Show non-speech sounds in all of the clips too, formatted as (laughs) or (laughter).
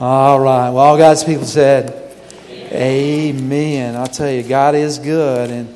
All right. Well, all God's people said, Amen. I'll tell you, God is good, and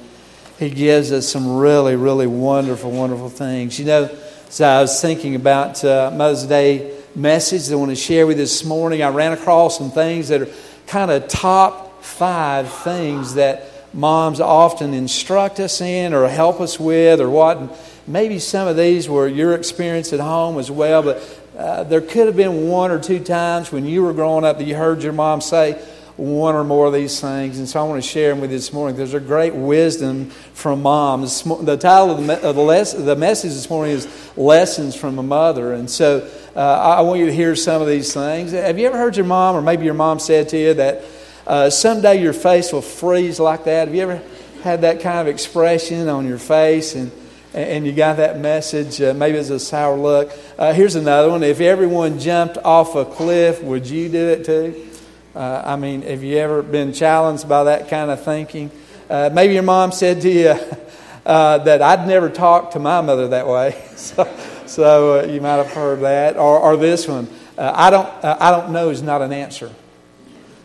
He gives us some really, really wonderful, wonderful things. You know, so I was thinking about uh, Mother's Day message that I want to share with you this morning. I ran across some things that are kind of top five things that moms often instruct us in or help us with or what. And maybe some of these were your experience at home as well, but uh, there could have been one or two times when you were growing up that you heard your mom say one or more of these things. And so I want to share them with you this morning. There's a great wisdom from moms. The title of the, of the, les- the message this morning is Lessons from a Mother. And so uh, I want you to hear some of these things. Have you ever heard your mom, or maybe your mom said to you that uh, someday your face will freeze like that? Have you ever had that kind of expression on your face? And and you got that message. Uh, maybe it's a sour look. Uh, here's another one. If everyone jumped off a cliff, would you do it too? Uh, I mean, have you ever been challenged by that kind of thinking? Uh, maybe your mom said to you (laughs) uh, that I'd never talk to my mother that way. (laughs) so, so uh, you might have heard that. Or, or this one. I, don't, I don't know is not an answer.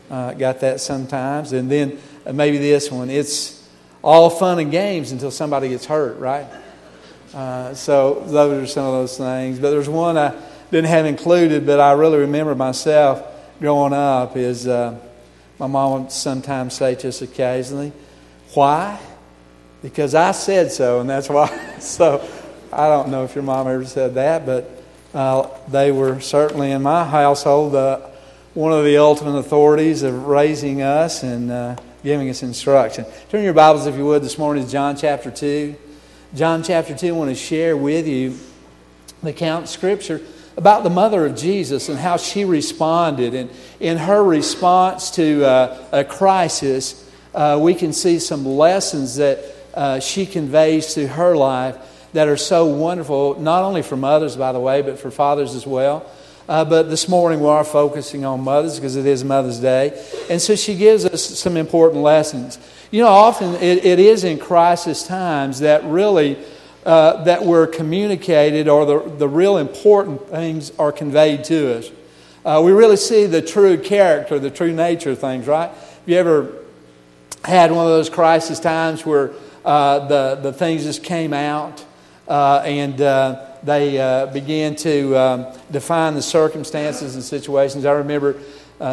got that sometimes. And then maybe this one. It's all fun and games until somebody gets hurt, right? Uh, so those are some of those things. But there's one I didn't have included, but I really remember myself growing up is uh, my mom would sometimes say just occasionally, "Why?" Because I said so, and that's why. (laughs) so I don't know if your mom ever said that, but uh, they were certainly in my household uh, one of the ultimate authorities of raising us and uh, giving us instruction. Turn your Bibles, if you would, this morning to John chapter two. John chapter 2, I want to share with you the account of Scripture about the mother of Jesus and how she responded. And in her response to uh, a crisis, uh, we can see some lessons that uh, she conveys to her life that are so wonderful, not only for mothers, by the way, but for fathers as well. Uh, but this morning we are focusing on mothers because it is Mother's Day. And so she gives us some important lessons. You know, often it, it is in crisis times that really uh, that we're communicated or the, the real important things are conveyed to us. Uh, we really see the true character, the true nature of things, right? Have you ever had one of those crisis times where uh, the, the things just came out uh, and uh, they uh, began to um, define the circumstances and situations? I remember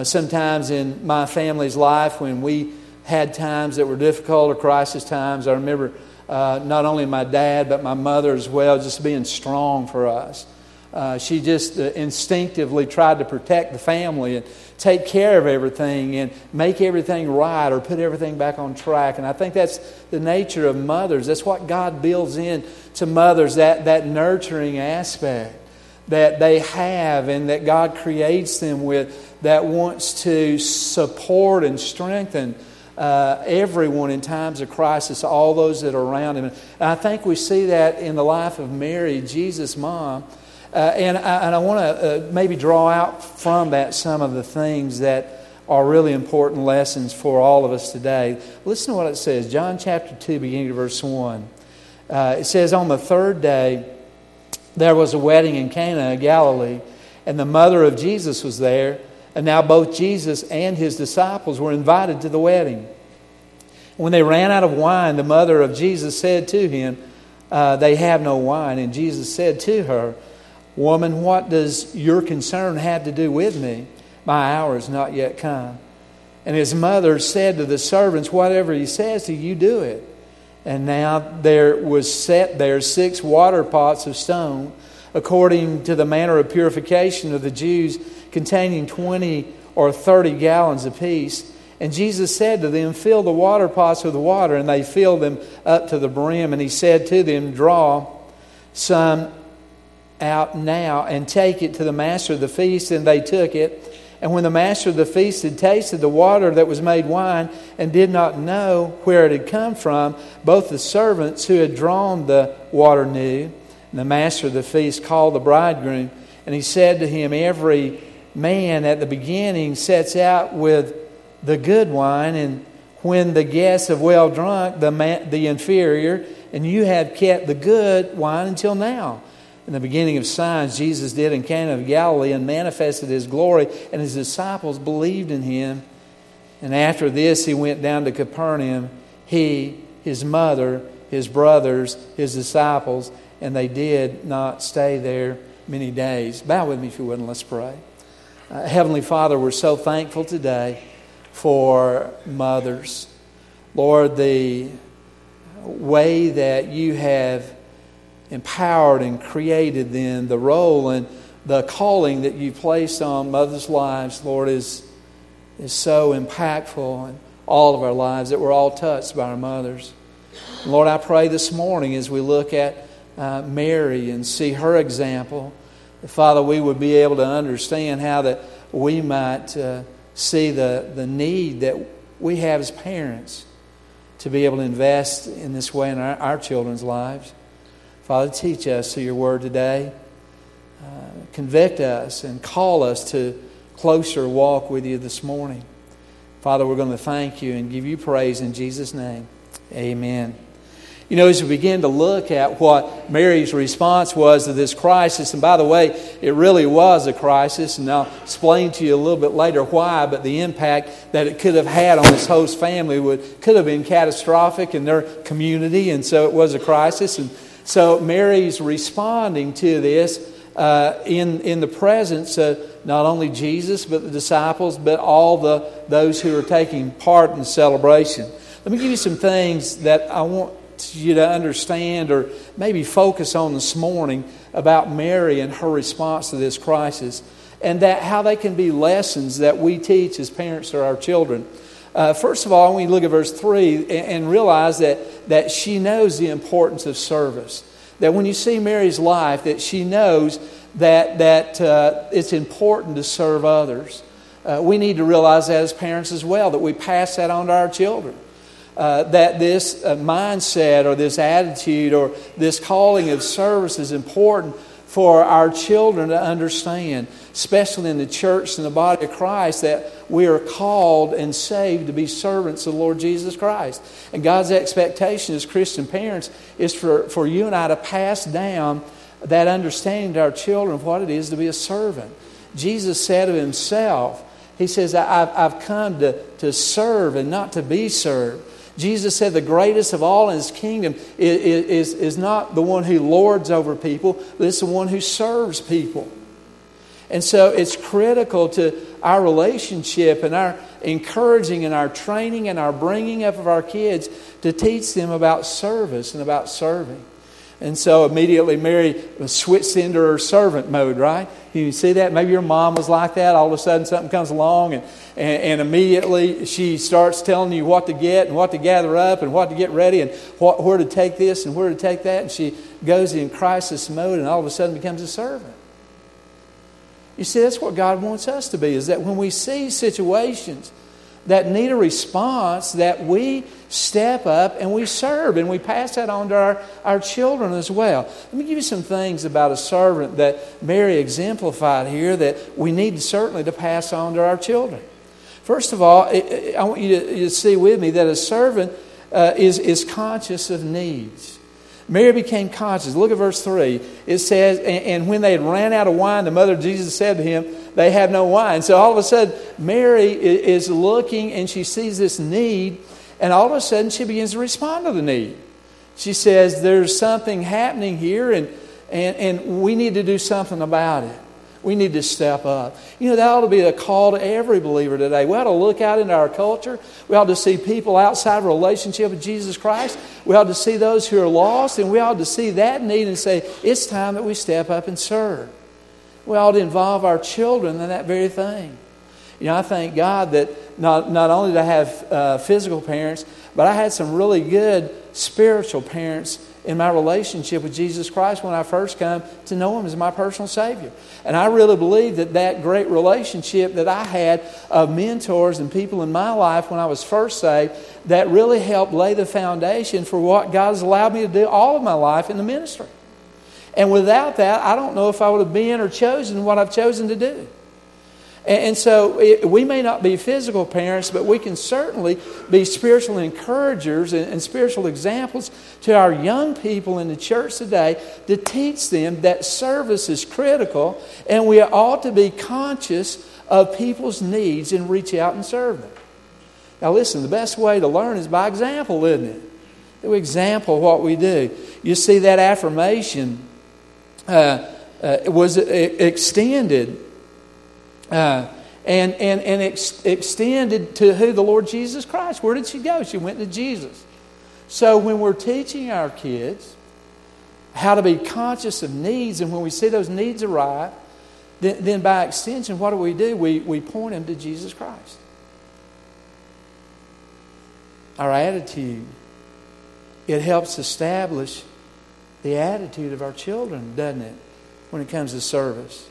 sometimes in my family's life when we had times that were difficult or crisis times. I remember uh, not only my dad, but my mother as well, just being strong for us. Uh, she just uh, instinctively tried to protect the family and take care of everything and make everything right or put everything back on track. And I think that's the nature of mothers. That's what God builds in to mothers, that, that nurturing aspect that they have and that God creates them with that wants to support and strengthen uh, everyone in times of crisis, all those that are around him. And I think we see that in the life of Mary, Jesus' mom. Uh, and I, and I want to uh, maybe draw out from that some of the things that are really important lessons for all of us today. Listen to what it says John chapter 2, beginning of verse 1. Uh, it says, On the third day, there was a wedding in Cana of Galilee, and the mother of Jesus was there. And now both Jesus and his disciples were invited to the wedding. When they ran out of wine, the mother of Jesus said to him, uh, They have no wine. And Jesus said to her, Woman, what does your concern have to do with me? My hour is not yet come. And his mother said to the servants, Whatever he says to you, do it. And now there was set there six water pots of stone, according to the manner of purification of the Jews containing 20 or 30 gallons apiece. And Jesus said to them, Fill the water pots with water. And they filled them up to the brim. And he said to them, Draw some out now and take it to the master of the feast. And they took it. And when the master of the feast had tasted the water that was made wine and did not know where it had come from, both the servants who had drawn the water knew. And the master of the feast called the bridegroom. And he said to him, Every man at the beginning sets out with the good wine, and when the guests have well drunk, the, the inferior, and you have kept the good wine until now. In the beginning of signs Jesus did in Cana of Galilee and manifested his glory, and his disciples believed in him. And after this, he went down to Capernaum, he, his mother, his brothers, his disciples, and they did not stay there many days. Bow with me if you would, and let's pray. Uh, Heavenly Father, we're so thankful today for mothers. Lord, the way that you have empowered and created then the role and the calling that you placed on mothers' lives, Lord, is, is so impactful in all of our lives that we're all touched by our mothers. Lord, I pray this morning as we look at uh, Mary and see her example, that, Father, we would be able to understand how that we might uh, see the, the need that we have as parents to be able to invest in this way in our, our children's lives. Father, teach us through your word today. Uh, convict us and call us to closer walk with you this morning. Father, we're going to thank you and give you praise in Jesus' name. Amen. You know, as we begin to look at what Mary's response was to this crisis, and by the way, it really was a crisis, and I'll explain to you a little bit later why, but the impact that it could have had on this host family would, could have been catastrophic in their community, and so it was a crisis. And so Mary's responding to this uh, in, in the presence of not only Jesus, but the disciples, but all the, those who are taking part in the celebration. Let me give you some things that I want you to understand or maybe focus on this morning about Mary and her response to this crisis and that how they can be lessons that we teach as parents to our children. Uh, first of all, when we look at verse 3 and, and realize that, that she knows the importance of service. That when you see Mary's life, that she knows that, that uh, it's important to serve others. Uh, we need to realize that as parents as well, that we pass that on to our children uh, that this uh, mindset or this attitude or this calling of service is important for our children to understand, especially in the church and the body of Christ, that we are called and saved to be servants of the Lord Jesus Christ. And God's expectation as Christian parents is for, for you and I to pass down that understanding to our children of what it is to be a servant. Jesus said of himself, He says, I've, I've come to, to serve and not to be served. Jesus said the greatest of all in his kingdom is, is, is not the one who lords over people, but it's the one who serves people. And so it's critical to our relationship and our encouraging and our training and our bringing up of our kids to teach them about service and about serving. And so immediately Mary switched into her servant mode, right? You see that? Maybe your mom was like that. All of a sudden something comes along and, and, and, immediately she starts telling you what to get and what to gather up and what to get ready and what, where to take this and where to take that. And she goes in crisis mode and all of a sudden becomes a servant. You see, that's what God wants us to be, is that when we see situations – that need a response that we step up and we serve and we pass that on to our, our children as well. Let me give you some things about a servant that Mary exemplified here that we need certainly to pass on to our children. First of all, I want you to, see with me that a servant uh, is, is conscious of needs. Mary became conscious. Look at verse 3. It says, And when they had ran out of wine, the mother of Jesus said to him, They have no wine. So all of a sudden, Mary is looking and she sees this need, and all of a sudden she begins to respond to the need. She says, There's something happening here, and, and, and we need to do something about it. We need to step up. You know, that ought to be a call to every believer today. We ought to look out into our culture. We ought to see people outside of relationship with Jesus Christ. We ought to see those who are lost, and we ought to see that need and say, it's time that we step up and serve. We ought to involve our children in that very thing. You know, I thank God that not, not only do I have uh, physical parents, but I had some really good spiritual parents in my relationship with Jesus Christ when I first come to know Him as my personal Savior. And I really believe that that great relationship that I had of mentors and people in my life when I was first saved, that really helped lay the foundation for what God has allowed me to do all of my life in the ministry. And without that, I don't know if I would have been or chosen what I've chosen to do. And so we may not be physical parents, but we can certainly be spiritual encouragers and, spiritual examples to our young people in the church today to teach them that service is critical and we ought to be conscious of people's needs and reach out and serve them. Now, listen, the best way to learn is by example, isn't it? We example what we do. You see, that affirmation uh, uh, was extended uh, and, and, and ex- extended to who? The Lord Jesus Christ. Where did she go? She went to Jesus. So when we're teaching our kids how to be conscious of needs, and when we see those needs arrive, then, then by extension, what do we do? We, we point them to Jesus Christ. Our attitude, it helps establish the attitude of our children, doesn't it, when it comes to service?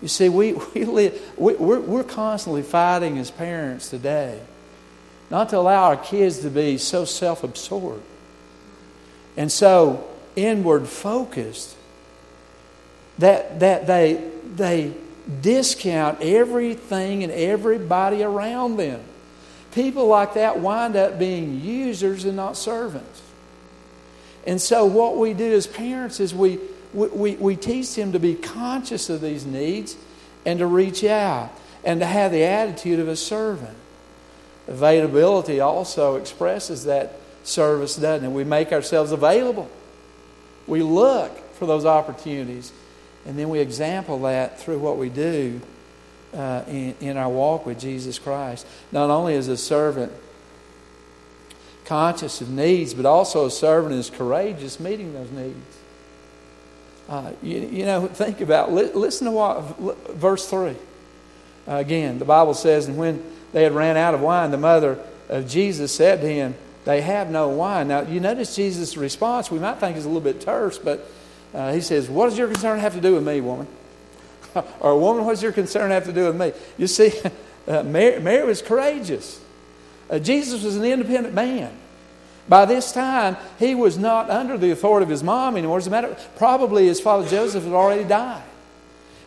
You see, we, (laughs) we live, we, we're, we're constantly fighting as parents today not to allow our kids to be so self absorbed and so inward focused that, that they, they discount everything and everybody around them. People like that wind up being users and not servants. And so, what we do as parents is we, we, we, we teach them to be conscious of these needs and to reach out and to have the attitude of a servant. Availability also expresses that service, doesn't it? We make ourselves available. We look for those opportunities, and then we example that through what we do uh, in, in our walk with Jesus Christ. Not only as a servant conscious of needs, but also a servant is courageous meeting those needs. Uh, you, you, know, think about, li- listen to what, verse 3. Uh, again, the Bible says, And when they had ran out of wine, the mother of Jesus said to him, They have no wine. Now, you notice Jesus' response, we might think is a little bit terse, but uh, he says, What does your concern have to do with me, woman? (laughs) or, woman, what does your concern have to do with me? You see, (laughs) uh, Mary, Mary, was courageous. Uh, Jesus was an independent man. By this time, he was not under the authority of his mom anymore. As a matter, probably his father Joseph had already died.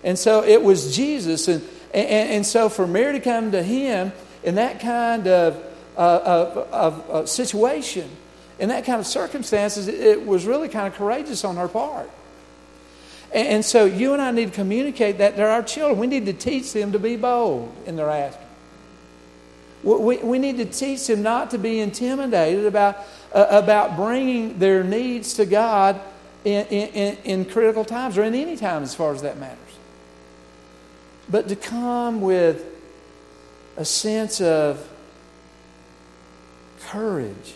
And so it was Jesus. And, and, and so for Mary to come to him in that kind of, uh, of, of, of situation, in that kind of circumstances, it was really kind of courageous on her part. And, and so you and I need to communicate that to our children. We need to teach them to be bold in their asking. We, we need to teach them not to be intimidated about, uh, about bringing their needs to God in, in, in critical times or in any time as far as that matters. But to come with a sense of courage.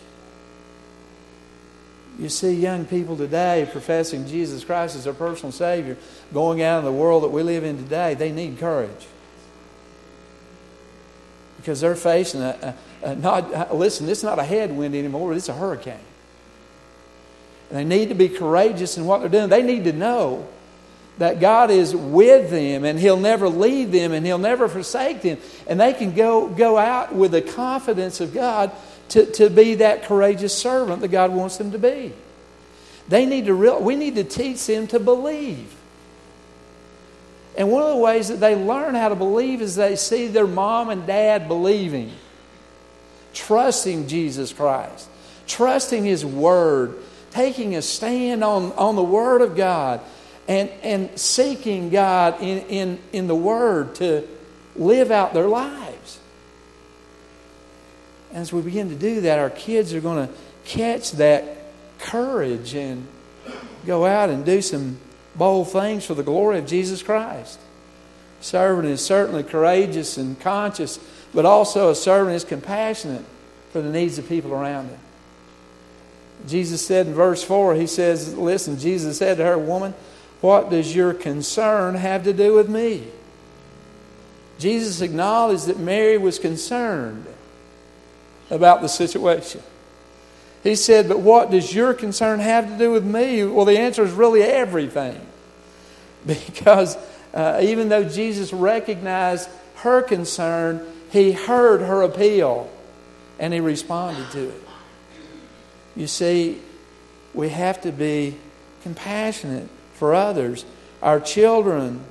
You see young people today professing Jesus Christ as their personal Savior, going out in the world that we live in today, they need courage because they're facing a, a, a not, listen, is not a headwind anymore, it's a hurricane. And they need to be courageous in what they're doing. They need to know that God is with them and He'll never leave them and He'll never forsake them. And they can go, go out with the confidence of God to, to be that courageous servant that God wants them to be. They need to real, we need to teach them to believe. And one of the ways that they learn how to believe is they see their mom and dad believing, trusting Jesus Christ, trusting His Word, taking a stand on, on the Word of God, and, and seeking God in, in, in the Word to live out their lives. As we begin to do that, our kids are going to catch that courage and go out and do some bold things for the glory of Jesus Christ. Servant is certainly courageous and conscious, but also a servant is compassionate for the needs of people around him. Jesus said in verse 4, He says, Listen, Jesus said to her, Woman, what does your concern have to do with me? Jesus acknowledged that Mary was concerned about the situation. He said, But what does your concern have to do with me? Well, the answer is really everything. (laughs) Because uh, even though Jesus recognized her concern, he heard her appeal and he responded to it. You see, we have to be compassionate for others. Our children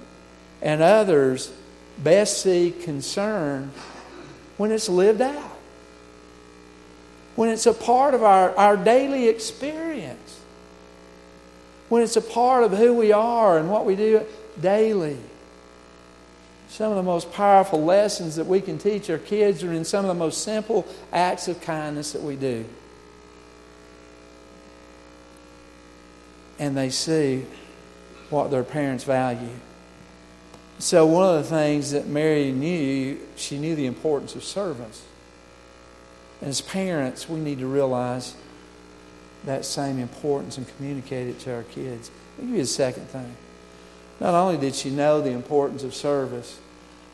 and others best see concern when it's lived out, when it's a part of our, our daily experience, when it's a part of who we are and what we do daily. Some of the most powerful lessons that we can teach our kids are in some of the most simple acts of kindness that we do. And they see what their parents value. So, one of the things that Mary knew, she knew the importance of servants. And as parents, we need to realize that same importance and communicate it to our kids. Let me give you a second thing. Not only did she know the importance of service,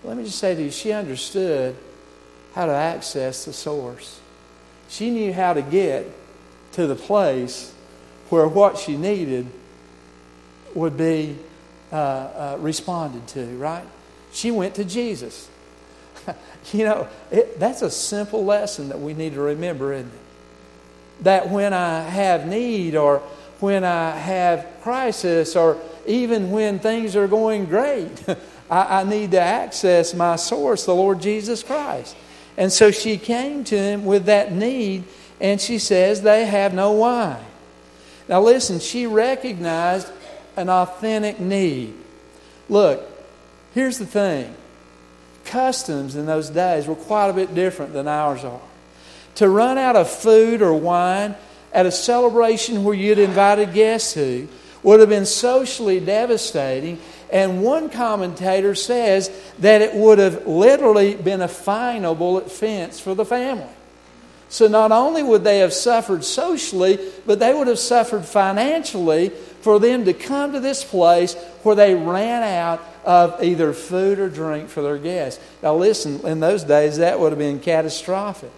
let me just say to you, she understood how to access the source. She knew how to get to the place where what she needed would be uh, uh, responded to, right? She went to Jesus. (laughs) you know, it, that's a simple lesson that we need to remember, isn't it? That when I have need or when I have crisis or even when things are going great, (laughs) I, I need to access my source, the Lord Jesus Christ. And so she came to him with that need, and she says, They have no wine. Now, listen, she recognized an authentic need. Look, here's the thing customs in those days were quite a bit different than ours are. To run out of food or wine at a celebration where you'd invited guests to would have been socially devastating and one commentator says that it would have literally been a finable offense for the family. So not only would they have suffered socially, but they would have suffered financially for them to come to this place where they ran out of either food or drink for their guests. Now, listen, in those days, that would have been catastrophic.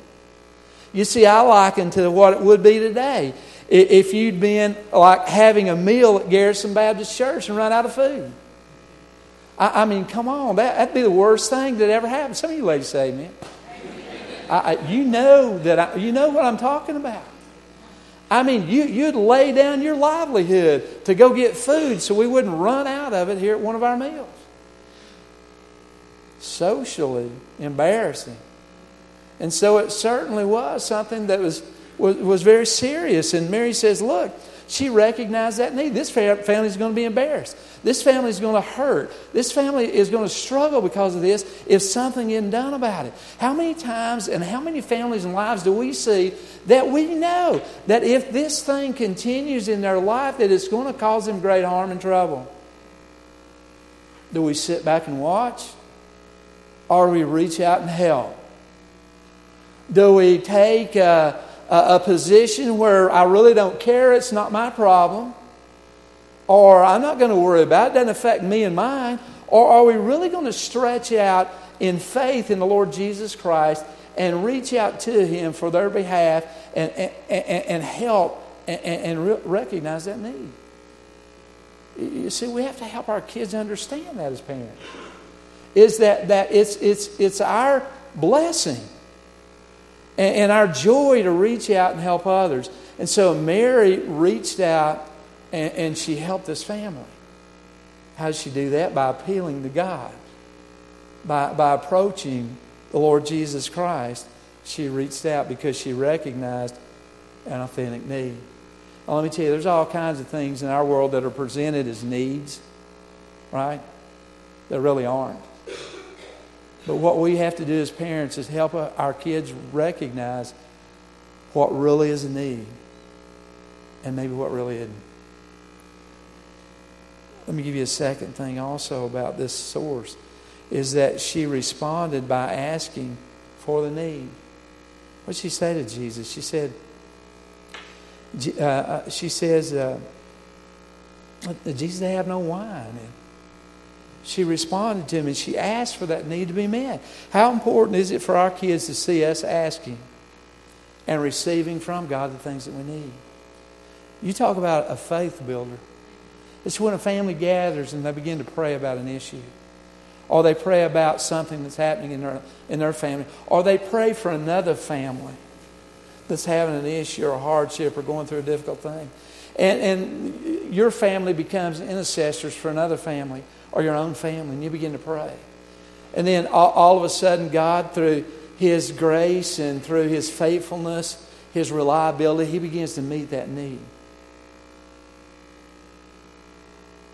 You see, I liken to what it would be today if you'd been like having a meal at Garrison Baptist Church and run out of food. I, mean, come on, that, that'd be the worst thing that ever happened. Some of you ladies say amen. I, you know that I, you know what I'm talking about. I mean, you, you'd lay down your livelihood to go get food so we wouldn't run out of it here at one of our meals. Socially embarrassing. And so it certainly was something that was, was, was very serious. And Mary says, Look, she recognized that need. This family is going to be embarrassed. This family is going to hurt. This family is going to struggle because of this if something isn't done about it. How many times and how many families and lives do we see that we know that if this thing continues in their life, that it's going to cause them great harm and trouble? Do we sit back and watch? Or do we reach out and help? Do we take. Uh, a, a position where I really don't care, it's not my problem, or I'm not going to worry about it, it doesn't affect me and mine, or are we really going to stretch out in faith in the Lord Jesus Christ and reach out to Him for their behalf and, and, and, help and, and re- recognize that need? You see, we have to help our kids understand that as parents. Is that, that it's, it's, it's our blessing and, and our joy to reach out and help others. And so Mary reached out and, and she helped this family. How did she do that? By appealing to God, by, by approaching the Lord Jesus Christ. She reached out because she recognized an authentic need. Now, let me tell you, there's all kinds of things in our world that are presented as needs, right? That really aren't. But what we have to do as parents is help our kids recognize what really is a need and maybe what really isn't. Let me give you a second thing also about this source is that she responded by asking for the need. What did she say to Jesus? She said, uh, uh, she says, uh, Jesus, they have no wine. And she responded to him and she asked for that need to be met. How important is it for our kids to see us asking and receiving from God the things that we need? You talk about a faith builder. It's when a family gathers and they begin to pray about an issue. Or they pray about something that's happening in their, in their family. Or they pray for another family that's having an issue or a hardship or going through a difficult thing. And, and your family becomes intercessors for another family or your own family, and you begin to pray. And then all, all of a sudden, God, through His grace and through His faithfulness, His reliability, He begins to meet that need.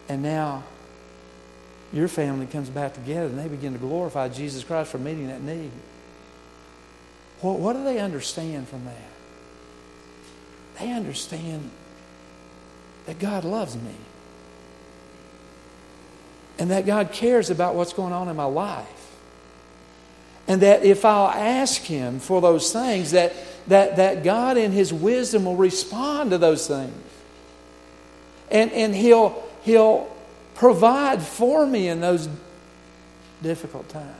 And now, your family comes back together and they begin to glorify Jesus Christ for meeting that need. What, what do they understand from that? They understand that God loves me and that God cares about what's going on in my life. And that if I'll ask Him for those things, that, that, that God in His wisdom will respond to those things. And, and he'll, he'll provide for me in those difficult times.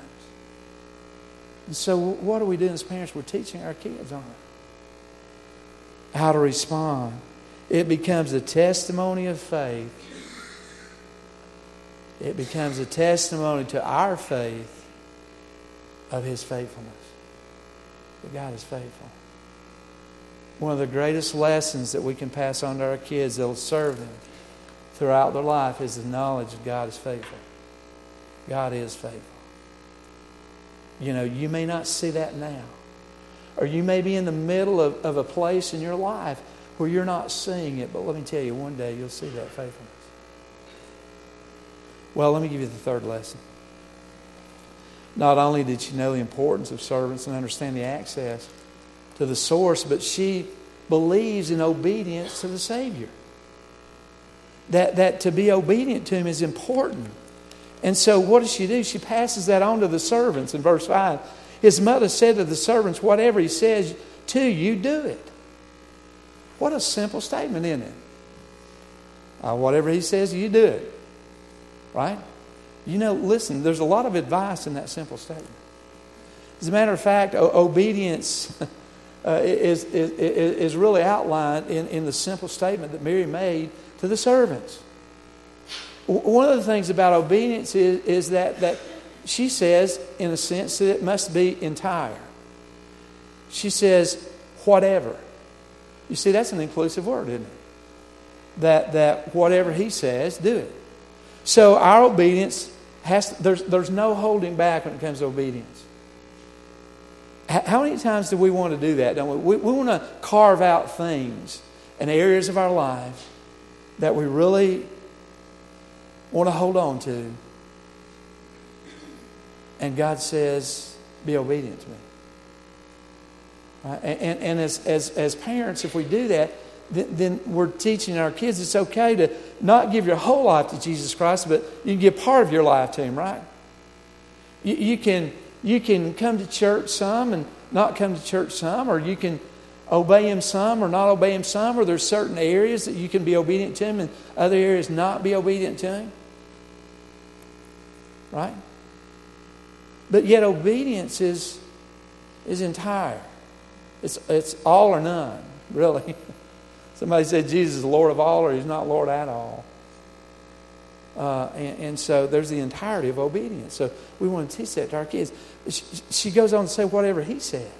And so, what are we doing as parents? We're teaching our kids on. How to respond. It becomes a testimony of faith it becomes a testimony to our faith of His faithfulness. That God is faithful. One of the greatest lessons that we can pass on to our kids that will serve them throughout their life is the knowledge that God is faithful. God is faithful. You know, you may not see that now. Or you may be in the middle of, of a place in your life where you're not seeing it, but let me tell you, one day you'll see that faithfulness. Well, let me give you the third lesson. Not only did she know the importance of servants and understand the access to the source, but she believes in obedience to the Savior. That, that to be obedient to Him is important. And so, what does she do? She passes that on to the servants in verse 5. His mother said to the servants, Whatever he says to you, do it. What a simple statement, isn't it? Uh, whatever he says, you do it. Right? You know, listen, there's a lot of advice in that simple statement. As a matter of fact, obedience (laughs) uh, is, is, is really outlined in, in the simple statement that Mary made to the servants. One of the things about obedience is, is that, that she says, in a sense, that it must be entire. She says, whatever. You see, that's an inclusive word, isn't it? That, that whatever he says, do it. So our obedience has, there's, there's no holding back when it comes to obedience. How many times do we want to do that, don't we? We, we want to carve out things and areas of our life that we really want to hold on to. And God says, be obedient to me. Uh, and, and, and as, as, as parents, if we do that, then, then we're teaching our kids it's okay to not give your whole life to Jesus Christ, but you can give part of your life to Him, right? You, you, can, you can come to church some and not come to church some, or you can obey Him some or not obey Him some, or there's certain areas that you can be obedient to Him and other areas not be obedient to Him. Right? But yet, obedience is, is entire. It's, it's all or none, really. (laughs) Somebody said Jesus is Lord of all, or He's not Lord at all. Uh, and, and, so there's the entirety of obedience. So we want to teach that to our kids. She, she goes on to say whatever He says,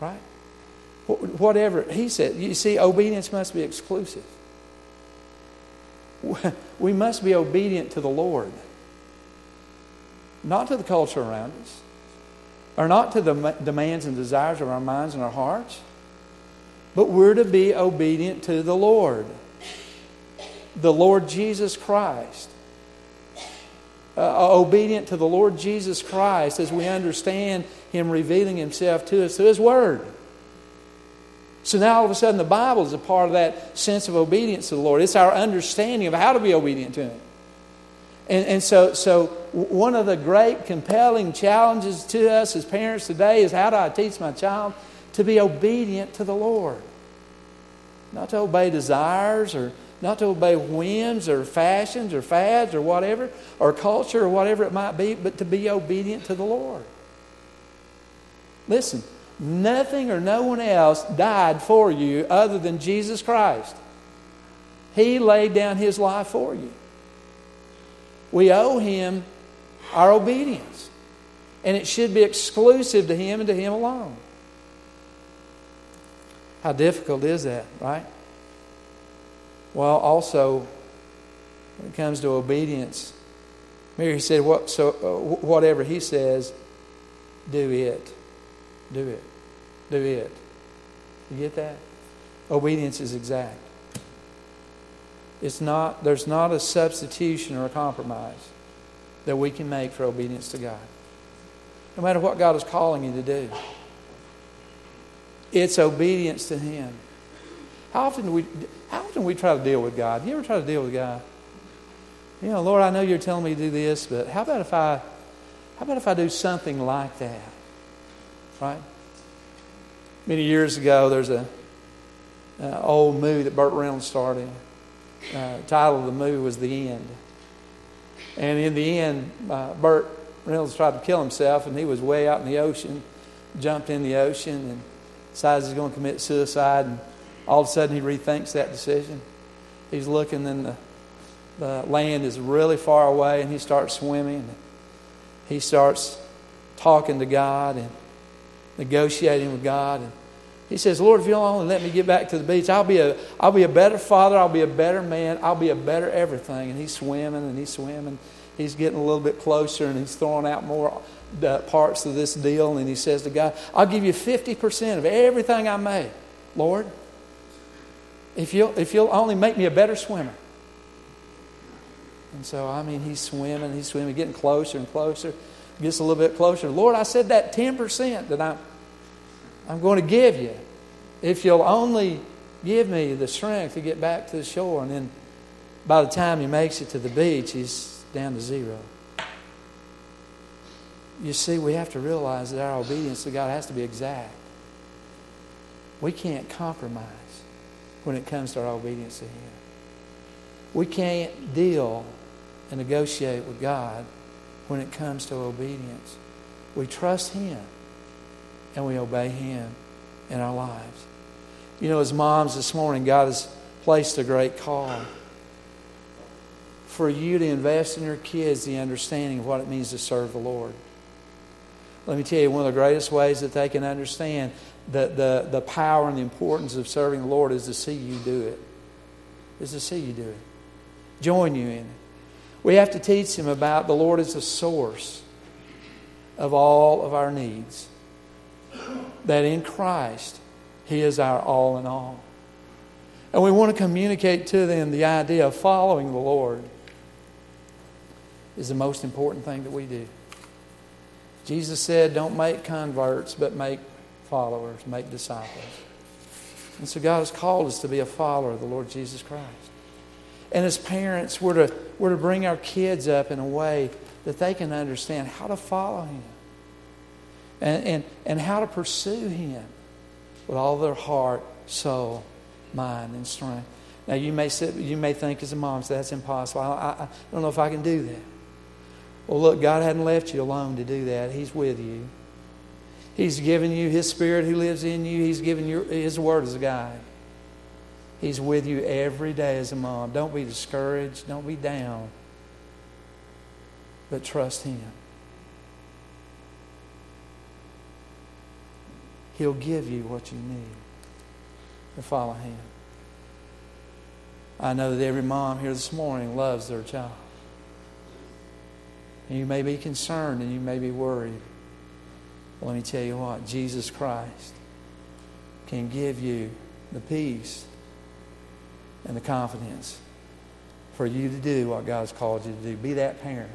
right? Whatever He said. You see, obedience must be exclusive. We must be obedient to the Lord, not to the culture around us, or not to the demands and desires of our minds and our hearts but we're to be obedient to the Lord, the Lord Jesus Christ. Uh, obedient to the Lord Jesus Christ as we understand Him revealing Himself to us through His Word. So now all of a sudden the Bible is a part of that sense of obedience to the Lord. It's our understanding of how to be obedient to Him. And, and so, so one of the great compelling challenges to us as parents today is how do I teach my child to be obedient to the Lord. Not to obey desires or not to obey whims or fashions or fads or whatever, or culture or whatever it might be, but to be obedient to the Lord. Listen, nothing or no one else died for you other than Jesus Christ. He laid down his life for you. We owe him our obedience, and it should be exclusive to him and to him alone. How difficult is that, right? Well, also, when it comes to obedience, Mary said, what, so, uh, whatever he says, do it. Do it. Do it. You get that? Obedience is exact. It's not, there's not a substitution or a compromise that we can make for obedience to God. No matter what God is calling you to do, it's obedience to Him. How often do we, how often we try to deal with God? Do You ever try to deal with God? You know, Lord, I know you're telling me to do this, but how about if I, how about if I do something like that? Right? Many years ago, there's a, old movie that Burt Reynolds started. Uh, the title of the movie was The End. And in the end, uh, Burt Reynolds tried to kill himself, and he was way out in the ocean, jumped in the ocean, and decides he's going to commit suicide. And all of a sudden, he rethinks that decision. He's looking, and the, the land is really far away, and he starts swimming. He starts talking to God and negotiating with God. And he says, Lord, if you'll only let me get back to the beach, I'll be a, I'll be a better father. I'll be a better man. I'll be a better everything. And he's swimming and he's swimming. He's getting a little bit closer and he's throwing out more uh, parts of this deal. And he says to God, I'll give you 50% of everything I made, Lord, if you'll, if you'll only make me a better swimmer. And so, I mean, he's swimming, he's swimming, getting closer and closer. Gets a little bit closer. Lord, I said that 10% that I'm I'm going to give you if you'll only give me the strength to get back to the shore. And then by the time he makes it to the beach, he's down to zero. You see, we have to realize that our obedience to God has to be exact. We can't compromise when it comes to our obedience to Him. We can't deal and negotiate with God when it comes to obedience. We trust Him and we obey Him in our lives. You know, as moms this morning, God has placed a great call for you to invest in your kids the understanding of what it means to serve the Lord. Let me tell you, one of the greatest ways that they can understand the, the, the power and the importance of serving the Lord is to see you do it. Is to see you do it. Join you in it. We have to teach them about the Lord as the source of all of our needs that in Christ, He is our all in all. And we want to communicate to them the idea of following the Lord is the most important thing that we do. Jesus said, Don't make converts, but make followers, make disciples. And so God has called us to be a follower of the Lord Jesus Christ. And as parents, we're to, we're to bring our kids up in a way that they can understand how to follow Him and, and, and how to pursue Him with all their heart, soul, mind, and strength. Now, you may, sit, you may think as a mom, so that's impossible. I, I, I don't know if I can do that. Well, look, God hadn't left you alone to do that. He's with you. He's given you His Spirit who lives in you. He's given you His Word as a guide. He's with you every day as a mom. Don't be discouraged. Don't be down. But trust Him. He'll give you what you need to follow Him. I know that every mom here this morning loves their child. And you may be concerned and you may be worried. Let me tell you what Jesus Christ can give you the peace and the confidence for you to do what God's called you to do. Be that parent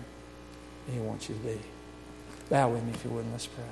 He wants you to be. Bow with me if you would, and let's pray.